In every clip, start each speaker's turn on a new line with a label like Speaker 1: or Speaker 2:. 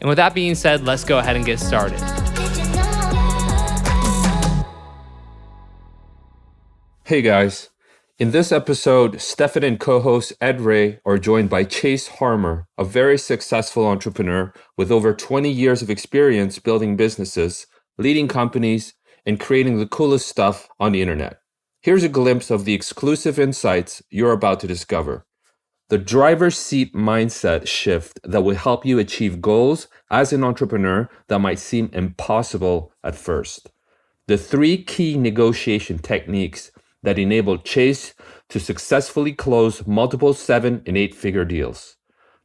Speaker 1: And with that being said, let's go ahead and get started.
Speaker 2: Hey guys. In this episode, Stefan and co host Ed Reay are joined by Chase Harmer, a very successful entrepreneur with over 20 years of experience building businesses, leading companies, and creating the coolest stuff on the internet. Here's a glimpse of the exclusive insights you're about to discover the driver's seat mindset shift that will help you achieve goals as an entrepreneur that might seem impossible at first. The three key negotiation techniques that enable Chase to successfully close multiple seven and eight figure deals.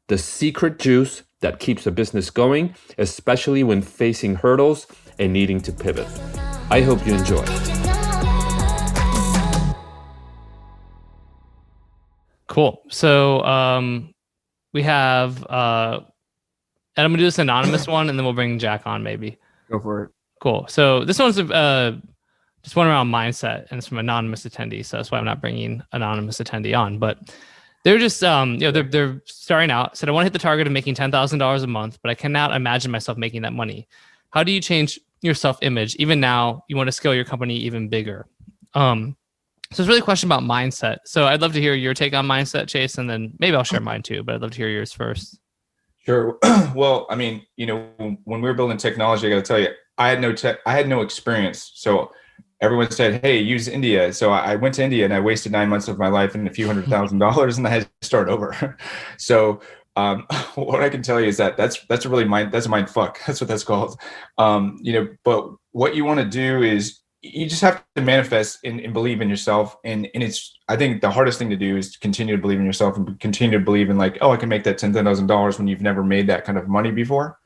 Speaker 2: The secret juice that keeps a business going, especially when facing hurdles and needing to pivot. I hope you enjoy.
Speaker 1: Cool. So um, we have, uh, and I'm gonna do this anonymous one, and then we'll bring Jack on maybe.
Speaker 3: Go for it.
Speaker 1: Cool. So this one's uh, just one around mindset, and it's from anonymous attendee. So that's why I'm not bringing anonymous attendee on. But they're just, um, you know, they're they're starting out. Said I want to hit the target of making ten thousand dollars a month, but I cannot imagine myself making that money. How do you change your self image? Even now, you want to scale your company even bigger. Um, so it's really a question about mindset. So I'd love to hear your take on mindset, Chase, and then maybe I'll share mine too. But I'd love to hear yours first.
Speaker 3: Sure. well, I mean, you know, when we were building technology, I got to tell you, I had no tech, I had no experience. So everyone said, "Hey, use India." So I went to India and I wasted nine months of my life and a few hundred thousand dollars, and I had to start over. so um, what I can tell you is that that's that's a really mind that's a mind fuck. That's what that's called. Um, you know, but what you want to do is you just have to manifest and, and, believe in yourself. And and it's i think the hardest thing to do is to continue to believe in yourself and continue to believe in like oh i can make that $10000 when you've never made that kind of money before.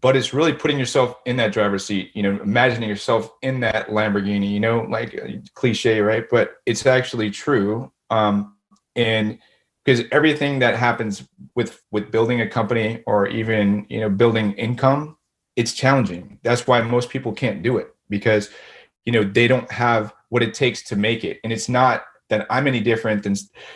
Speaker 3: But it's really putting yourself in that driver's seat you know imagining yourself in that lamborghini you know like cliche right? But it's actually true um and because everything that happens with with building a company or even you know building income it's challenging. That's why most people can't do it because you know they don't have what it takes to make it. And it's not that i'm any different than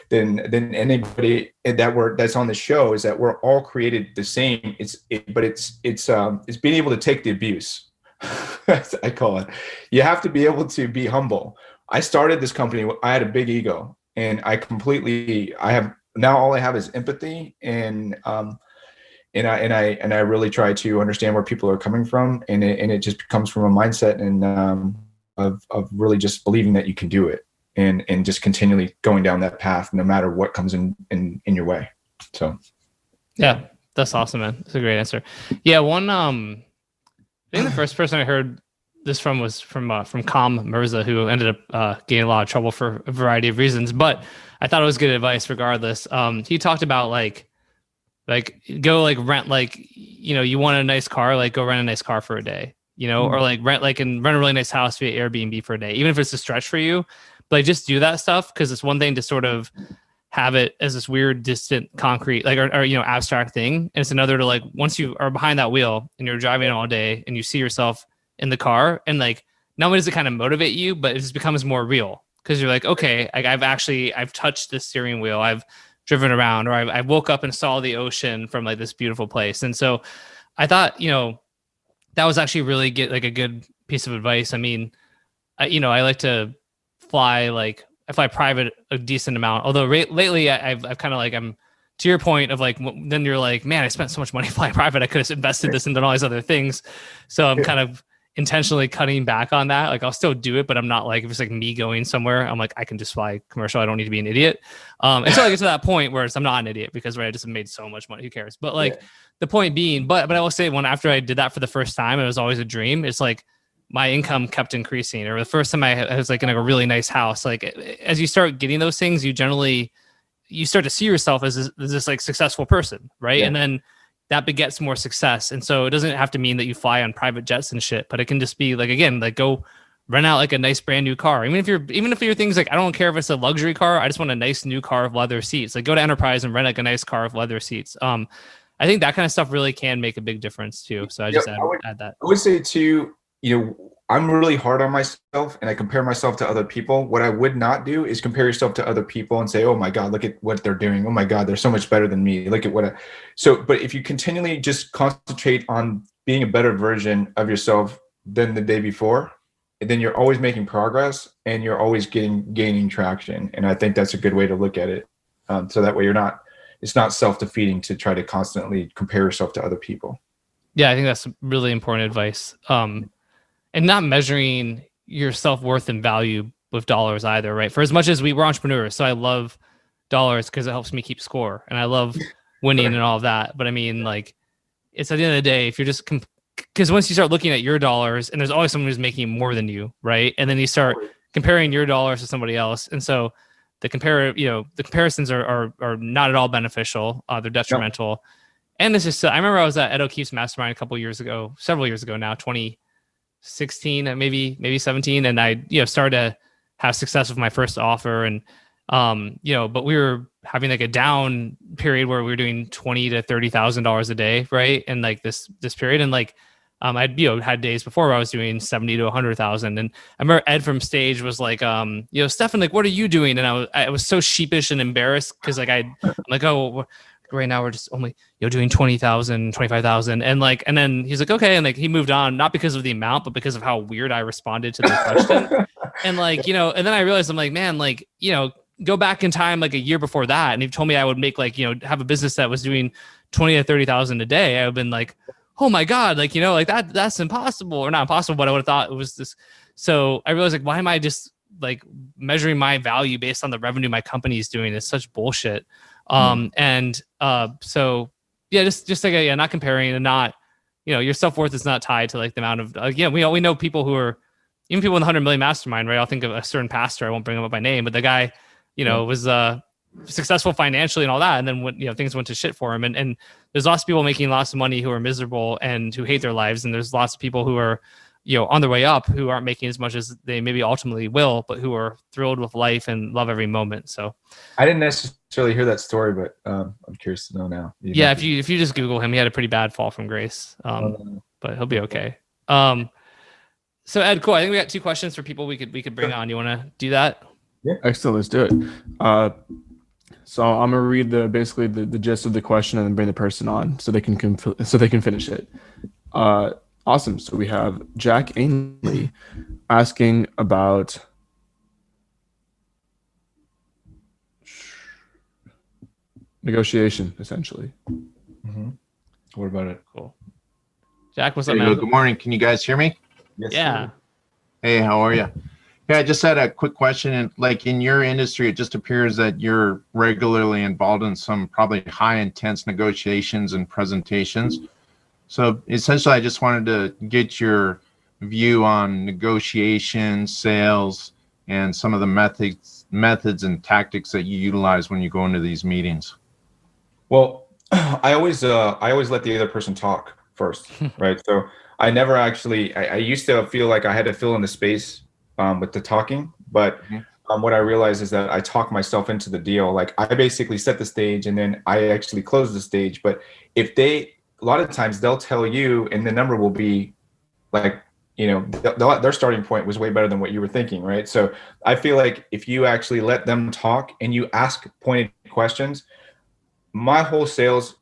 Speaker 3: than than anybody that we're that's on the show is that we're all created the same. It's it, but it's it's um it's being able to take the abuse i call it. You have to be able to be humble. I started this company i had a big ego and i completely i have now all i have is empathy and um and I and I and I really try to understand where people are coming from, and it, and it just comes from a mindset and um, of of really just believing that you can do it, and and just continually going down that path, no matter what comes in in in your way. So,
Speaker 1: yeah, that's awesome, man. That's a great answer. Yeah, one um, I think the first person I heard this from was from uh, from Com Mirza, who ended up uh, getting a lot of trouble for a variety of reasons, but I thought it was good advice regardless. Um, he talked about like like go like rent like you know you want a nice car like go rent a nice car for a day you know mm-hmm. or like rent like and rent a really nice house via airbnb for a day even if it's a stretch for you but like just do that stuff because it's one thing to sort of have it as this weird distant concrete like or, or, you know abstract thing and it's another to like once you are behind that wheel and you're driving all day and you see yourself in the car and like not only does it kind of motivate you but it just becomes more real because you're like okay like i've actually i've touched the steering wheel i've driven around or I, I woke up and saw the ocean from like this beautiful place. And so i thought you know that was actually really get like a good piece of advice. I mean I, you know i like to fly like i fly private a decent amount although ra- lately I, have I've kind of like i'm to your point of like then you're like man i spent so much money flying private i could have invested this and done all these other things. So i'm kind of intentionally cutting back on that. Like I'll still do it, but I'm not like if it's like me going somewhere, I'm like I can just fly commercial. I don't need to be an idiot. Um, until I get to that point where it's I'm not an idiot because right, I just made so much money. Who cares? But like yeah. the point being, but but I will say when after I did that for the first time, it was always a dream. It's like my income kept increasing. Or the first time I, I was like in a really nice house. Like as you start getting those things, you generally you start to see yourself as this, as this like successful person, right? Yeah. And then that begets more success. And so it doesn't have to mean that you fly on private jets and shit, but it can just be like again, like go rent out like a nice brand new car. Even if you're even if your things like I don't care if it's a luxury car, I just want a nice new car of leather seats. Like go to Enterprise and rent like a nice car of leather seats. Um I think that kind of stuff really can make a big difference too. So I just add,
Speaker 3: I would,
Speaker 1: add that.
Speaker 3: I would say too, you know, I'm really hard on myself and I compare myself to other people. What I would not do is compare yourself to other people and say, "Oh my god, look at what they're doing. Oh my god, they're so much better than me. Look at what I." So, but if you continually just concentrate on being a better version of yourself than the day before, then you're always making progress and you're always getting gaining traction. And I think that's a good way to look at it. Um, so that way you're not it's not self-defeating to try to constantly compare yourself to other people.
Speaker 1: Yeah, I think that's really important advice. Um, and not measuring your self worth and value with dollars either, right? For as much as we were entrepreneurs, so I love dollars because it helps me keep score, and I love winning and all of that. But I mean, like, it's at the end of the day, if you're just because once you start looking at your dollars, and there's always someone who's making more than you, right? And then you start comparing your dollars to somebody else, and so the compare, you know, the comparisons are are, are not at all beneficial. Uh, they're detrimental. And this is, I remember I was at Ed O'Keefe's mastermind a couple years ago, several years ago now, 20, 16, uh, maybe maybe 17, and I you know started to have success with my first offer, and um you know, but we were having like a down period where we were doing twenty to thirty thousand dollars a day, right? And like this this period, and like um I'd you know had days before where I was doing seventy to hundred thousand, and I remember Ed from stage was like, um you know, Stefan, like what are you doing? And I was I was so sheepish and embarrassed because like I I'm like oh right now we're just only you know doing 20,000 25,000 and like and then he's like okay. And like he moved on not because of the amount but because of how weird I responded to the question. And like you know and then I realized I'm like man like you know go back in time like a year before that and he told me I would make like you know have a business that was doing 20 to 30,000 a day. I would have been like oh my god like you know like that that's impossible or not impossible but I would have thought it was this. So I realized like why am I just like measuring my value based on the revenue my company is doing is such bullshit um, mm. and uh, so yeah, just just like yeah, not comparing and not, you know, your self worth is not tied to like the amount of uh, yeah. We we know people who are even people in the hundred million mastermind, right? I'll think of a certain pastor. I won't bring him up by name, but the guy, you know, mm. was uh successful financially and all that, and then when you know things went to shit for him, and and there's lots of people making lots of money who are miserable and who hate their lives, and there's lots of people who are you know on their way up who aren't making as much as they maybe ultimately will but who are thrilled with life and love every moment. So
Speaker 3: i didn't necessarily hear that story but um, i'm curious to know now.
Speaker 1: You yeah if you if you just google him he had a pretty bad fall from grace um, oh, but he'll be okay. Um, so ed cool. I think we got two questions for people we could we could bring on. You want to do that?
Speaker 4: Yeah. Excellent. Let's do it. Uh, so i'm gonna read the basically the, the gist of the question and then bring the person on so they can so they can finish it. Uh, Awesome. So we have Jack Ainley asking about negotiation, essentially.
Speaker 3: Mm-hmm. What about it?
Speaker 1: Cool. Jack, what's up, man?
Speaker 5: Good morning. Can you guys hear me?
Speaker 1: Yes. Yeah. Sir.
Speaker 5: Hey, how are you? Yeah, I just had a quick question. And like in your industry, it just appears that you're regularly involved in some probably high intense negotiations and presentations. So essentially, I just wanted to get your view on negotiation, sales, and some of the methods, methods and tactics that you utilize when you go into these meetings.
Speaker 3: Well, I always, uh, I always let the other person talk first, right? So I never actually. I, I, used to feel like I had to fill in the space um, with the talking, but. Mm-hmm. Um, what I realized is that I talk myself into the deal. Like I basically set the stage and then I actually close the stage. But if they a lot of times they'll tell you and the number will be like you know th- their starting point was way better than what you were thinking right? So i feel like if you actually let them talk and you ask pointed questions my whole sales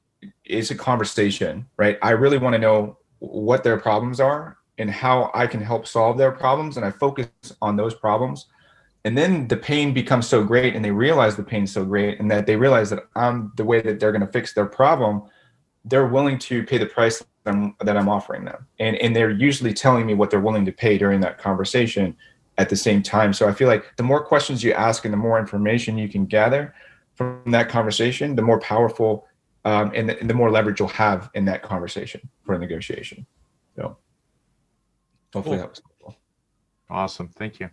Speaker 3: is a conversation right? I really want to know what their problems are and how i can help solve their problems and i focus on those problems. And then the pain becomes so great and they realize the pain is so great and that they realize that i'm the way that they're going to fix their problem they're willing to pay the price that I'm, that I'm offering them, and and they're usually telling me what they're willing to pay during that conversation at the same time. So I feel like the more questions you ask and the more information you can gather from that conversation, the more powerful um, and, the, and the more leverage you'll have in that conversation for a negotiation. So hopefully
Speaker 1: Cool.
Speaker 3: that was helpful.
Speaker 5: Awesome. Thank you.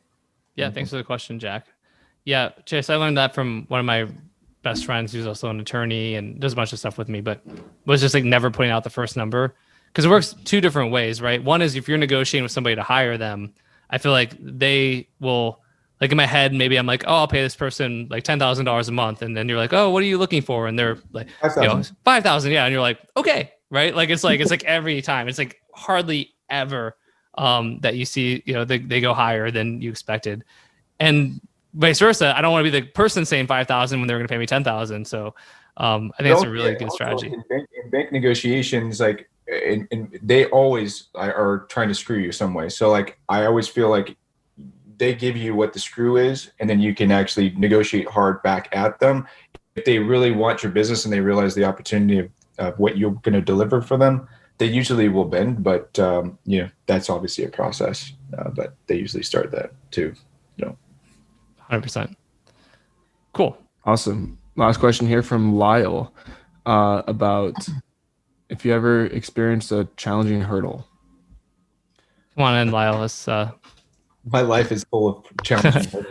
Speaker 1: Yeah, thanks for the question, Jack. Yeah, Chase, I learned that from one of my best friends who's also an attorney and does a bunch of stuff with me, but was just like never putting out the first number because it works two different ways, right? One is if you're negotiating with somebody to hire them, I feel like they will like in my head, maybe I'm like, oh, I'll pay this person like ten thousand dollars a month, and then you're like, oh, what are you looking for? And they're like, you know, five thousand, yeah, and you're like, okay, right? Like it's like it's like every time, it's like hardly ever um, that you see, you know, they, they go higher than you expected, and vice versa. I don't want to be the person saying five thousand when they're going to pay me ten thousand. So um, I think it's a really good
Speaker 3: also
Speaker 1: strategy.
Speaker 3: In bank, in bank negotiations, like, and, and they always are- are trying to screw you some way. So, like, I always feel like they give you what the screw is, and then you can actually negotiate hard back at them. If they really want your business and they realize the opportunity of, of what you're going to deliver for them, they usually will bend. But um, you know, that's obviously a process. Uh, but they usually start that too.
Speaker 1: Hundred percent. Cool.
Speaker 4: Awesome. Last question here from Lyle uh, about if you ever experienced a challenging hurdle.
Speaker 1: Come on in, Lyle. Let's. Uh,
Speaker 3: My life is full of challenges.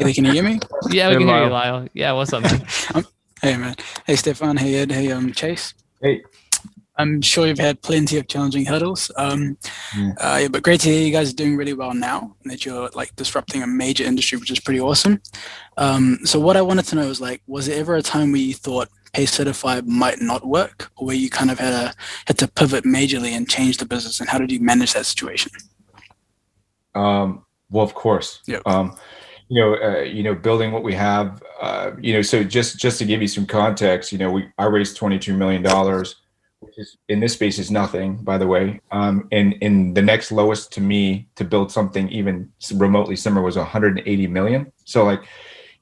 Speaker 6: Hey, can you hear me?
Speaker 1: yeah, we
Speaker 4: Hey,
Speaker 1: can hear you,
Speaker 4: Lyle.
Speaker 1: Lyle. Yeah, what's up, man?
Speaker 6: Hey, man. Hey, Stefan. Hey, Ed. Hey, um, Chase.
Speaker 3: Hey.
Speaker 6: I'm sure you've had plenty of challenging hurdles. Um,
Speaker 3: Yeah.
Speaker 6: uh, yeah, but great to hear you guys are doing really well now and that you're like disrupting a major industry, which is pretty awesome. Um, so what I wanted to know is like, was there ever a time where you thought PayCertify might not work, or where you kind of had a had to pivot majorly and change the business, and how did you manage that situation?
Speaker 3: Um, well, of course.
Speaker 6: Yep.
Speaker 3: Um, you know, uh, you know, building what we have. Uh, you know, so just just to give you some context, you know, we I raised twenty two million dollars, is in this space is nothing, by the way. Um, and in the next lowest to me to build something even remotely similar was one hundred and eighty million. So like,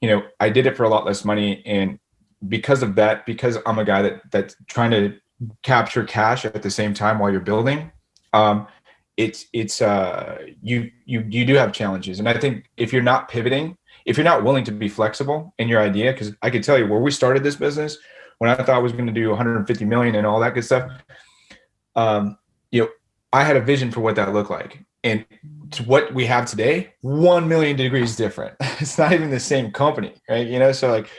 Speaker 3: you know, I did it for a lot less money, and because of that, because I'm a guy that that's trying to capture cash at the same time while you're building. Um, it's it's uh you you you do have challenges and i think if you're not pivoting if you're not willing to be flexible in your idea because i could tell you where we started this business when i thought i was going to do 150 million and all that good stuff um you know i had a vision for what that looked like. And to what we have today 1 million degrees different. It's not even the same company right? You know so like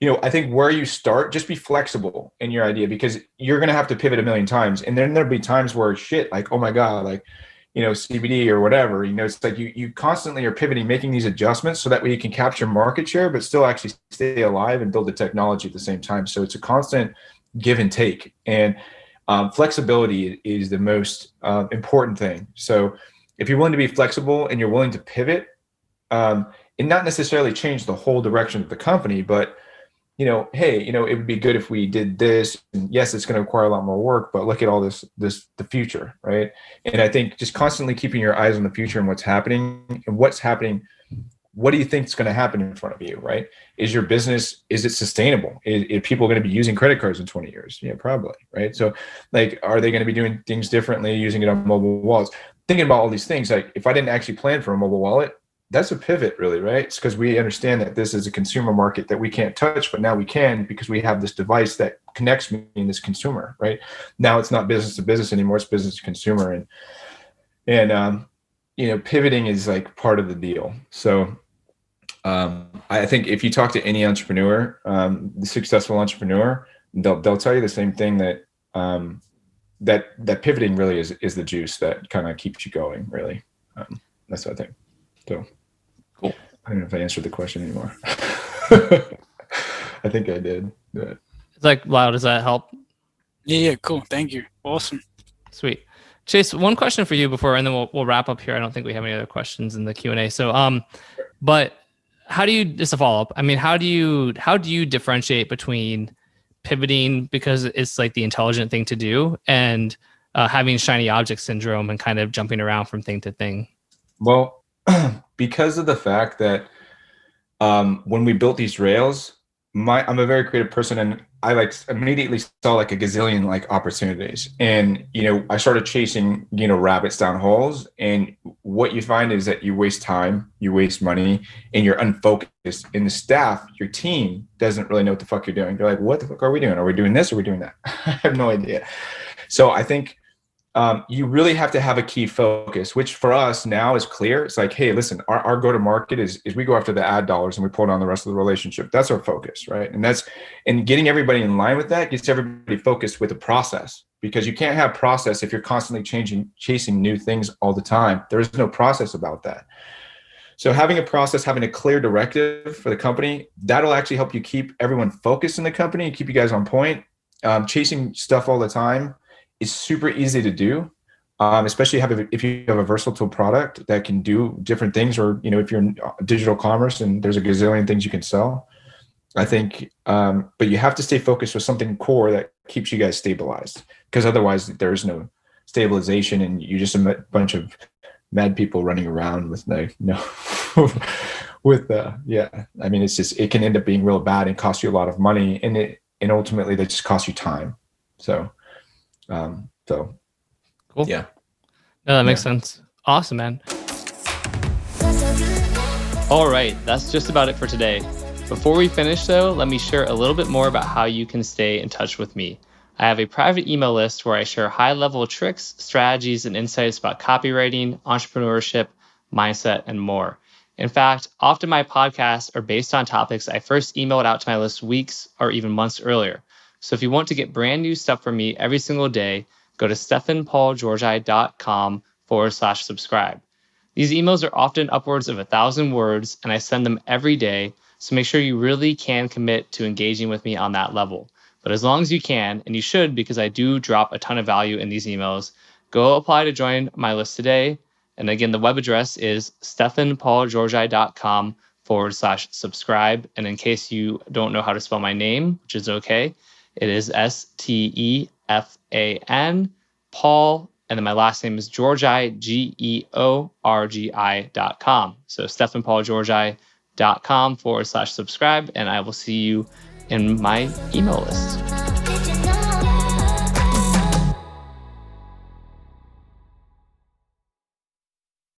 Speaker 3: you know i think where you start just be flexible in your idea because you're going to have to pivot a million times. And then there'll be times where shit like oh my god like you know cbd or whatever you know it's like you you constantly are pivoting making these adjustments so that way you can capture market share but still actually stay alive and build the technology at the same time. So it's a constant give and take. And um, flexibility is the most uh, important thing. So if you're willing to be flexible and you're willing to pivot um, and not necessarily change the whole direction of the company but you know, hey, you know, it would be good if we did this. And yes, it's going to require a lot more work, but look at all this, this, the future, right? And I think just constantly keeping your eyes on the future and what's happening and what's happening. What do you think is going to happen in front of you, right? Is your business is it sustainable? Is, is people going to be using credit cards in 20 years? Yeah, probably, right? So, like, are they going to be doing things differently, using it on mobile wallets? Thinking about all these things, like if I didn't actually plan for a mobile wallet, that's a pivot really right? It's because we understand that this is a consumer market that we can't touch but now we can because we have this device that connects me and this consumer right? Now it's not business to business anymore it's business to consumer. And and um you know pivoting is like part of the deal. So um i think if you talk to any entrepreneur um the successful entrepreneur they'll they'll tell you the same thing that um that that pivoting really is is the juice that kind of keeps you going really. Um, that's what i think. So
Speaker 1: Cool.
Speaker 3: I don't know if I answered the question anymore. I think I did. But
Speaker 1: It's like, Lyle, does that help?
Speaker 6: Yeah, yeah, cool. Thank you. Awesome.
Speaker 1: Sweet. Chase, one question for you before, and then we'll, we'll wrap up here. I don't think we have any other questions in the Q and A. So, um, but how do you just a follow up? I mean, how do you how do you differentiate between pivoting because it's like the intelligent thing to do and uh, having shiny object syndrome and kind of jumping around from thing to thing?
Speaker 3: Well, because of the fact that um, when we built these rails, my I'm a very creative person and I like immediately saw like a gazillion like opportunities. And you know, I started chasing, you know, rabbits down holes. And what you find is that you waste time, you waste money, and you're unfocused. And the staff, your team doesn't really know what the fuck you're doing. They're like, what the fuck are we doing? Are we doing this? Are we doing that? I have no idea. So I think um, you really have to have a key focus, which for us now is clear. It's like, hey, listen, our, our go to market is, is we go after the ad dollars and we pull down the rest of the relationship. That's our focus, right? And that's and getting everybody in line with that gets everybody focused with the process because you can't have process if you're constantly changing, chasing new things all the time. There is no process about that. So having a process, having a clear directive for the company, that'll actually help you keep everyone focused in the company, and keep you guys on point. Um, chasing stuff all the time is super easy to do, um, especially have a, if you have a versatile product that can do different things, or you know, if you're in digital commerce and there's a gazillion things you can sell. I think, um, but you have to stay focused with something core that keeps you guys stabilized, because otherwise there's no stabilization, and you're just a bunch of mad people running around with like no. with uh yeah i mean it's just it can end up being real bad and cost you a lot of money and it and ultimately that just costs you time so um, so
Speaker 1: cool.
Speaker 3: Yeah.
Speaker 1: No, that makes yeah. sense. Awesome, man. All right, that's just about it for today. Before we finish, though, let me share a little bit more about how you can stay in touch with me. I have a private email list where I share high level tricks, strategies, and insights about copywriting, entrepreneurship, mindset, and more. In fact, often my podcasts are based on topics I first emailed out to my list weeks or even months earlier. So if you want to get brand new stuff from me every single day, go to stefanpaulgeorgi.com forward slash subscribe. These emails are often upwards of a thousand words, and I send them every day. So make sure you really can commit to engaging with me on that level. But as long as you can, and you should because I do drop a ton of value in these emails, go apply to join my list today. And again, the web address is stefanpaulgeorgi.com forward slash subscribe. And in case you don't know how to spell my name, which is okay, it is S T E F A N, Paul, and then my last name is Georgi, G E O R G I dot com. So stefanpaulgeorgi.com forward slash subscribe, and I will see you in my email list.